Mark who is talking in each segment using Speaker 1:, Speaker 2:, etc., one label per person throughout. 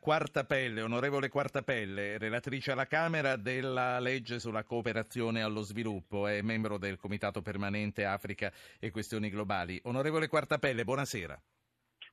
Speaker 1: Quartapelle, onorevole Quartapelle, relatrice alla Camera della legge sulla cooperazione allo sviluppo e membro del Comitato Permanente Africa e Questioni Globali. Onorevole Quartapelle, buonasera.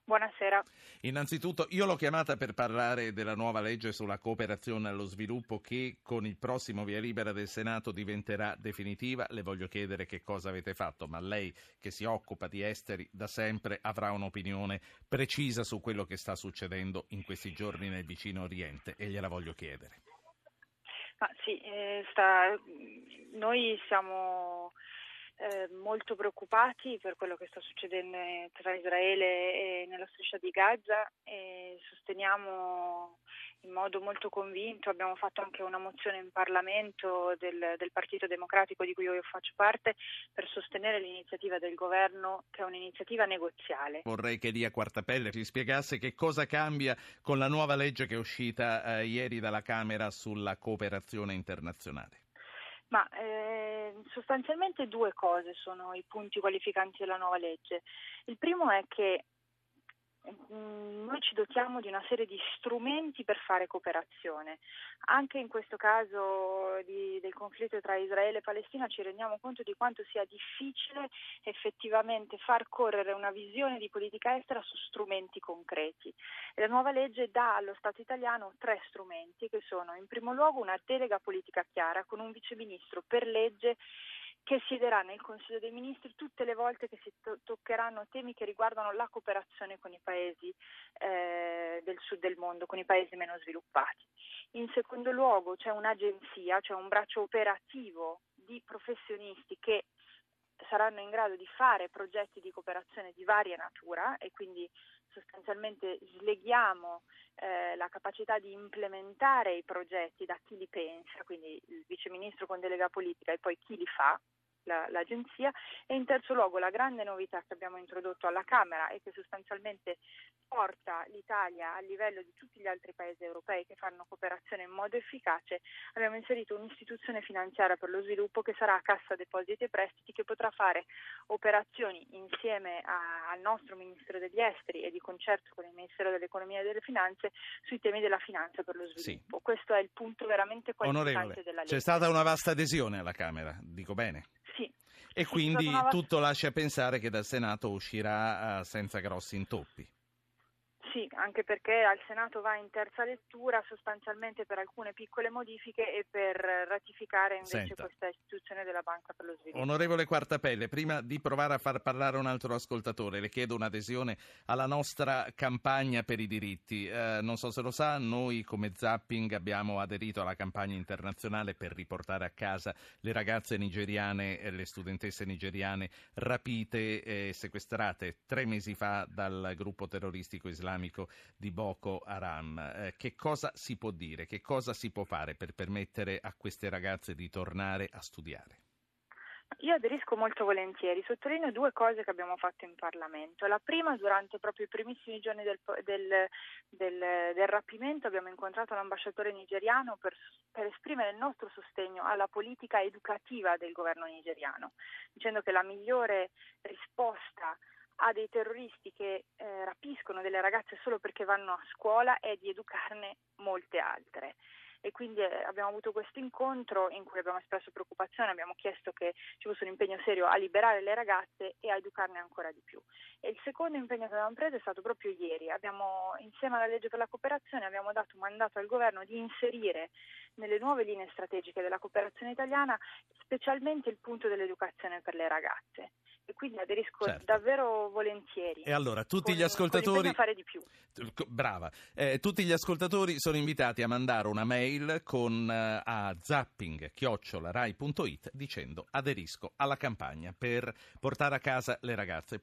Speaker 2: Buonasera.
Speaker 1: Innanzitutto io l'ho chiamata per parlare della nuova legge sulla cooperazione allo sviluppo che con il prossimo via libera del Senato diventerà definitiva. Le voglio chiedere che cosa avete fatto, ma lei che si occupa di esteri da sempre avrà un'opinione precisa su quello che sta succedendo in questi giorni nel vicino Oriente e gliela voglio chiedere.
Speaker 2: Ah, sì, eh, sta... noi siamo eh, molto preoccupati per quello che sta succedendo tra Israele e nella striscia di Gaza e sosteniamo in modo molto convinto, abbiamo fatto anche una mozione in Parlamento del, del Partito Democratico di cui io faccio parte per sostenere l'iniziativa del governo che è un'iniziativa negoziale.
Speaker 1: Vorrei che Lia Quartapelle ci spiegasse che cosa cambia con la nuova legge che è uscita eh, ieri dalla Camera sulla cooperazione internazionale.
Speaker 2: Ma eh, sostanzialmente due cose sono i punti qualificanti della nuova legge. Il primo è che noi ci dotiamo di una serie di strumenti per fare cooperazione. Anche in questo caso di, del conflitto tra Israele e Palestina ci rendiamo conto di quanto sia difficile effettivamente far correre una visione di politica estera su strumenti concreti. La nuova legge dà allo Stato italiano tre strumenti che sono in primo luogo una delega politica chiara con un viceministro per legge che siederà nel Consiglio dei Ministri tutte le volte che si to- toccheranno temi che riguardano la cooperazione con i paesi eh, del sud del mondo, con i paesi meno sviluppati. In secondo luogo c'è un'agenzia, cioè un braccio operativo di professionisti che saranno in grado di fare progetti di cooperazione di varia natura e quindi sostanzialmente sleghiamo eh, la capacità di implementare i progetti da chi li pensa, quindi il viceministro con delega politica e poi chi li fa, la, l'agenzia. E in terzo luogo la grande novità che abbiamo introdotto alla Camera e che sostanzialmente porta l'Italia a livello di tutti gli altri paesi europei che fanno cooperazione in modo efficace, abbiamo inserito un'istituzione finanziaria per lo sviluppo che sarà Cassa Depositi e Prestiti che potrà fare operazioni insieme a, al nostro Ministero degli Esteri e di concerto con il Ministero dell'Economia e delle Finanze sui temi della finanza per lo sviluppo. Sì. Questo è il punto veramente qualificante
Speaker 1: Onorevole,
Speaker 2: della legge.
Speaker 1: C'è stata una vasta adesione alla Camera, dico bene?
Speaker 2: Sì.
Speaker 1: E quindi tutto lascia pensare che dal Senato uscirà uh, senza grossi intoppi.
Speaker 2: Sì, anche perché al Senato va in terza lettura sostanzialmente per alcune piccole modifiche e per ratificare invece
Speaker 1: Senta.
Speaker 2: questa istituzione della Banca per lo Sviluppo.
Speaker 1: Onorevole Quartapelle, prima di provare a far parlare un altro ascoltatore, le chiedo un'adesione alla nostra campagna per i diritti. Eh, non so se lo sa, noi come Zapping abbiamo aderito alla campagna internazionale per riportare a casa le ragazze nigeriane e le studentesse nigeriane rapite e sequestrate tre mesi fa dal gruppo terroristico islamico di Boko Haram. Eh, che cosa si può dire, che cosa si può fare per permettere a queste ragazze di tornare a studiare?
Speaker 2: Io aderisco molto volentieri, sottolineo due cose che abbiamo fatto in Parlamento. La prima, durante proprio i primissimi giorni del, del, del, del rapimento, abbiamo incontrato l'ambasciatore nigeriano per, per, esprimere il nostro sostegno alla politica educativa del governo nigeriano, dicendo che la migliore risposta a dei terroristi che eh, rapiscono delle ragazze solo perché vanno a scuola e di educarne molte altre. E quindi eh, abbiamo avuto questo incontro in cui abbiamo espresso preoccupazione, abbiamo chiesto che ci fosse un impegno serio a liberare le ragazze e a educarne ancora di più. E il secondo impegno che abbiamo preso è stato proprio ieri. Abbiamo, insieme alla legge per la cooperazione, abbiamo dato mandato al governo di inserire nelle nuove linee strategiche della cooperazione italiana specialmente il punto dell'educazione per le ragazze quindi aderisco certo. davvero volentieri.
Speaker 1: E allora tutti con, gli ascoltatori
Speaker 2: fare di più.
Speaker 1: Brava. Eh, tutti gli ascoltatori sono invitati a mandare una mail con uh, a zapping@rai.it dicendo aderisco alla campagna per portare a casa le ragazze.